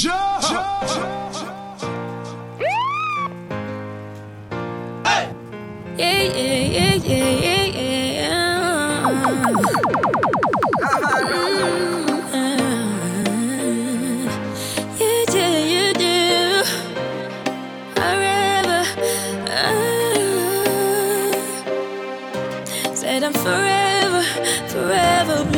Jump! Jump! Hey! Yeah, yeah, yeah, yeah, yeah, yeah. Forever, forever blue.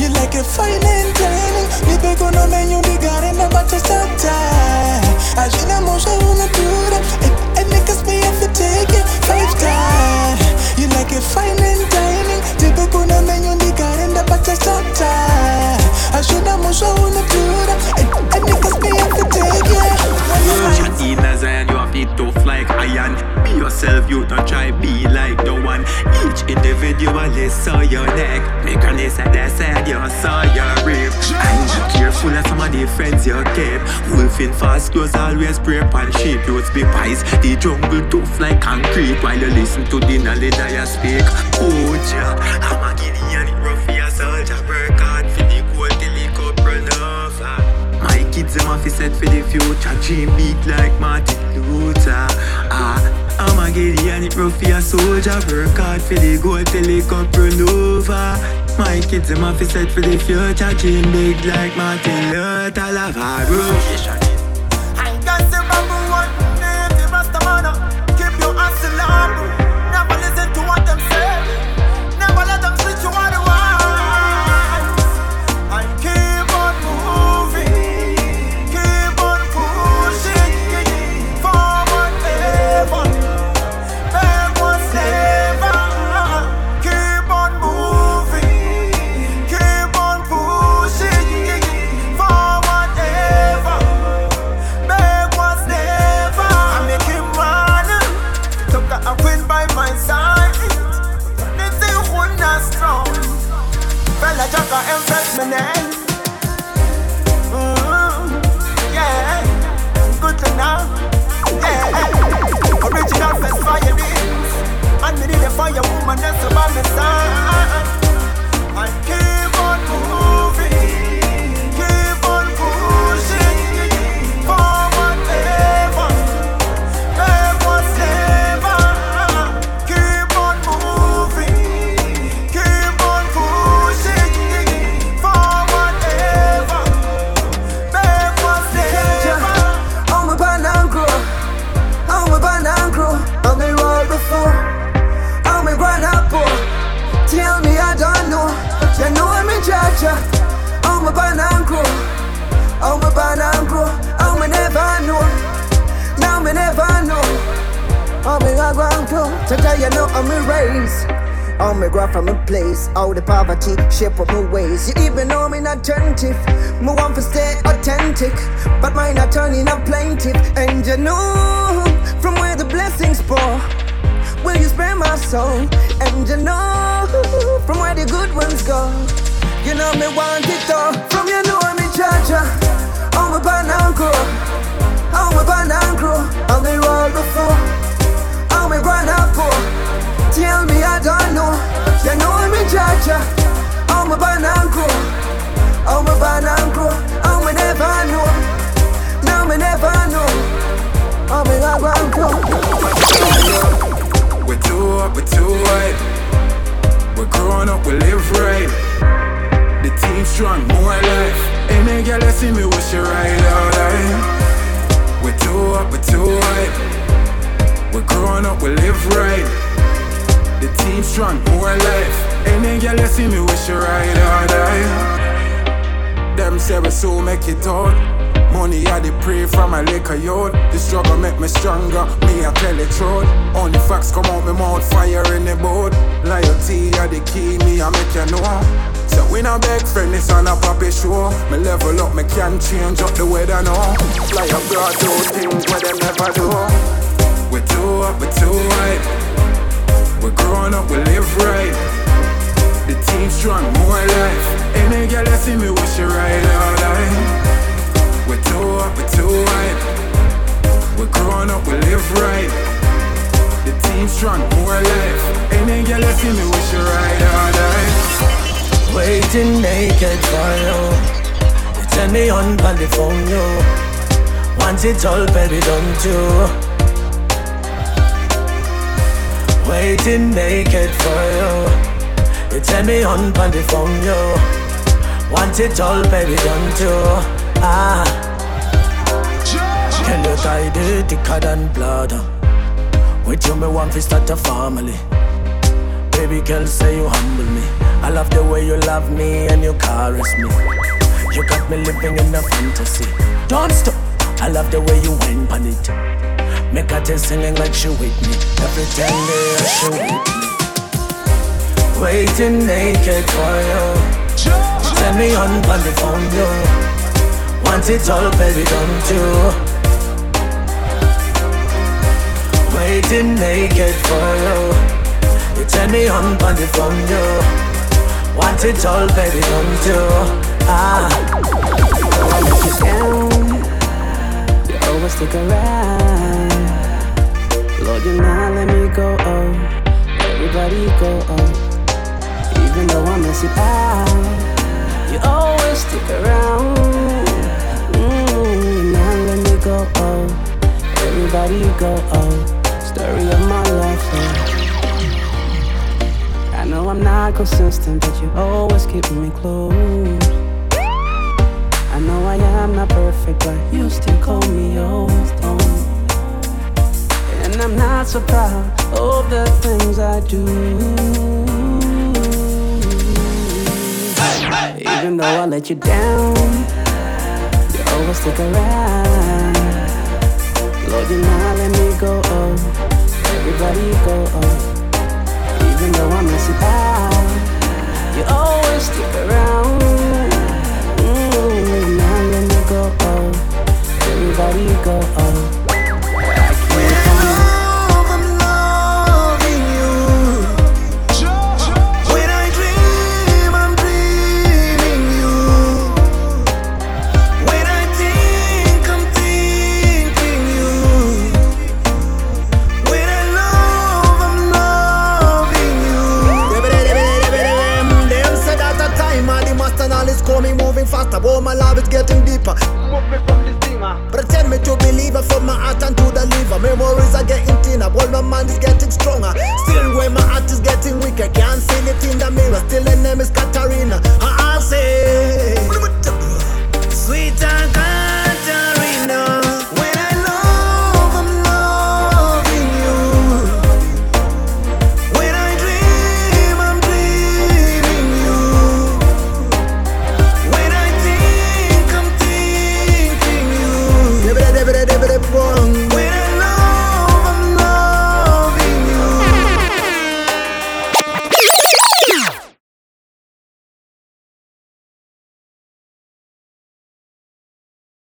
You like a fine Each individual is saw your neck Make on this side, that said you saw your rib And be careful of some of the friends you kept. Wolf in fast clothes, always prey upon sheep Youths be pies, the jungle tough like concrete. While you listen to the knowledge I speak. Oh, yeah, I'm a for your soldier Work hard for the goal till over my kids, them to set for the future. Dream big like Martin Luther. Ah, I'm a Gideon, it rough for a soldier. Work hard for the goal till it come run over. My kids, them have to set for the future. Dream big like Martin Luther. Love hard work. To tell you know I'm a race. I'm a grow from a place, out the poverty, shape up my ways. You even know me not attentive, me want to stay authentic, but mine not turning a plaintiff. And you know, from where the blessings pour, will you spare my soul? And you know, from where the good ones go, You know me want it all. Don't know. You know me Jaja. I'm a banana. I'm a banana. I'm a never know. Now me never know. I'm a banana. We're too up, we're too white. We're growing up, we live right. The team strong, more life. Any girl that see me wish you right out right. We're too up, we're too white. We're growing up, we live right. The team strong, more life. Any girl that see me wish you right out right. Them say we so make it out. Money I the pray from my liquor yard. The struggle make me stronger. Me I tell the truth. Only facts come out me mouth, fire in the boat. Loyalty are the key. Me I make you know. So we not beg friend, this on a poppy show. Me level up, me can change up the weather now. Fly abroad, do things where them never do. We're too up, we're too white. We're growing up, we live right. The team strong, more life. Any girl that see me wish you right out right. We're too up, we're too white. We're growing up, we live right. The team strong, more life. Any girl that see me wish you right out right. Waiting naked for you. You tell me on by the phone, you. Want it all, baby, don't you? Waiting naked for you. You tell me on the phone, you. Want it all, baby, don't you? Ah. Can you tie the thicker than blood? With you, me want to start a family. Baby girl, say you humble me. I love the way you love me and you caress me. You got me living in a fantasy. Don't stop. I love the way you whine on it. Make her just singing like she with me. Every time they she with me. Waiting naked for you. Tell me on on the phone, you. Want it all, baby, don't you? Waiting naked for you. You tell me on on the phone, you. Want it all, baby, don't you? Ah. Always stick around. Lord, you not let me go. Oh, everybody go. Oh, even though I mess it out, you always stick around. Mm, not let me go. Oh, everybody go. Oh, story of my life. Oh. I know I'm not consistent, but you always keep me close. I know I am not perfect, but you still call me your stone. And I'm not so proud of the things I do. Even though I let you down, you always stick around. Lord, you not let me go. Oh, everybody go. Oh, even though I mess it out, you always stick around. Everybody go. Oh, I can't find Love, I'm loving you. When I dream, I'm dreaming you. When I think, I'm thinking you. When I love, I'm loving you. Them said at the time, all the master knowledge coming, moving faster. But my love is getting deeper. Pretend me to believe from my heart and to the. Memories are getting thinner, while my mind is getting stronger. Still, when my heart is getting weaker, can't see it in the mirror. Still, the name is Katarina.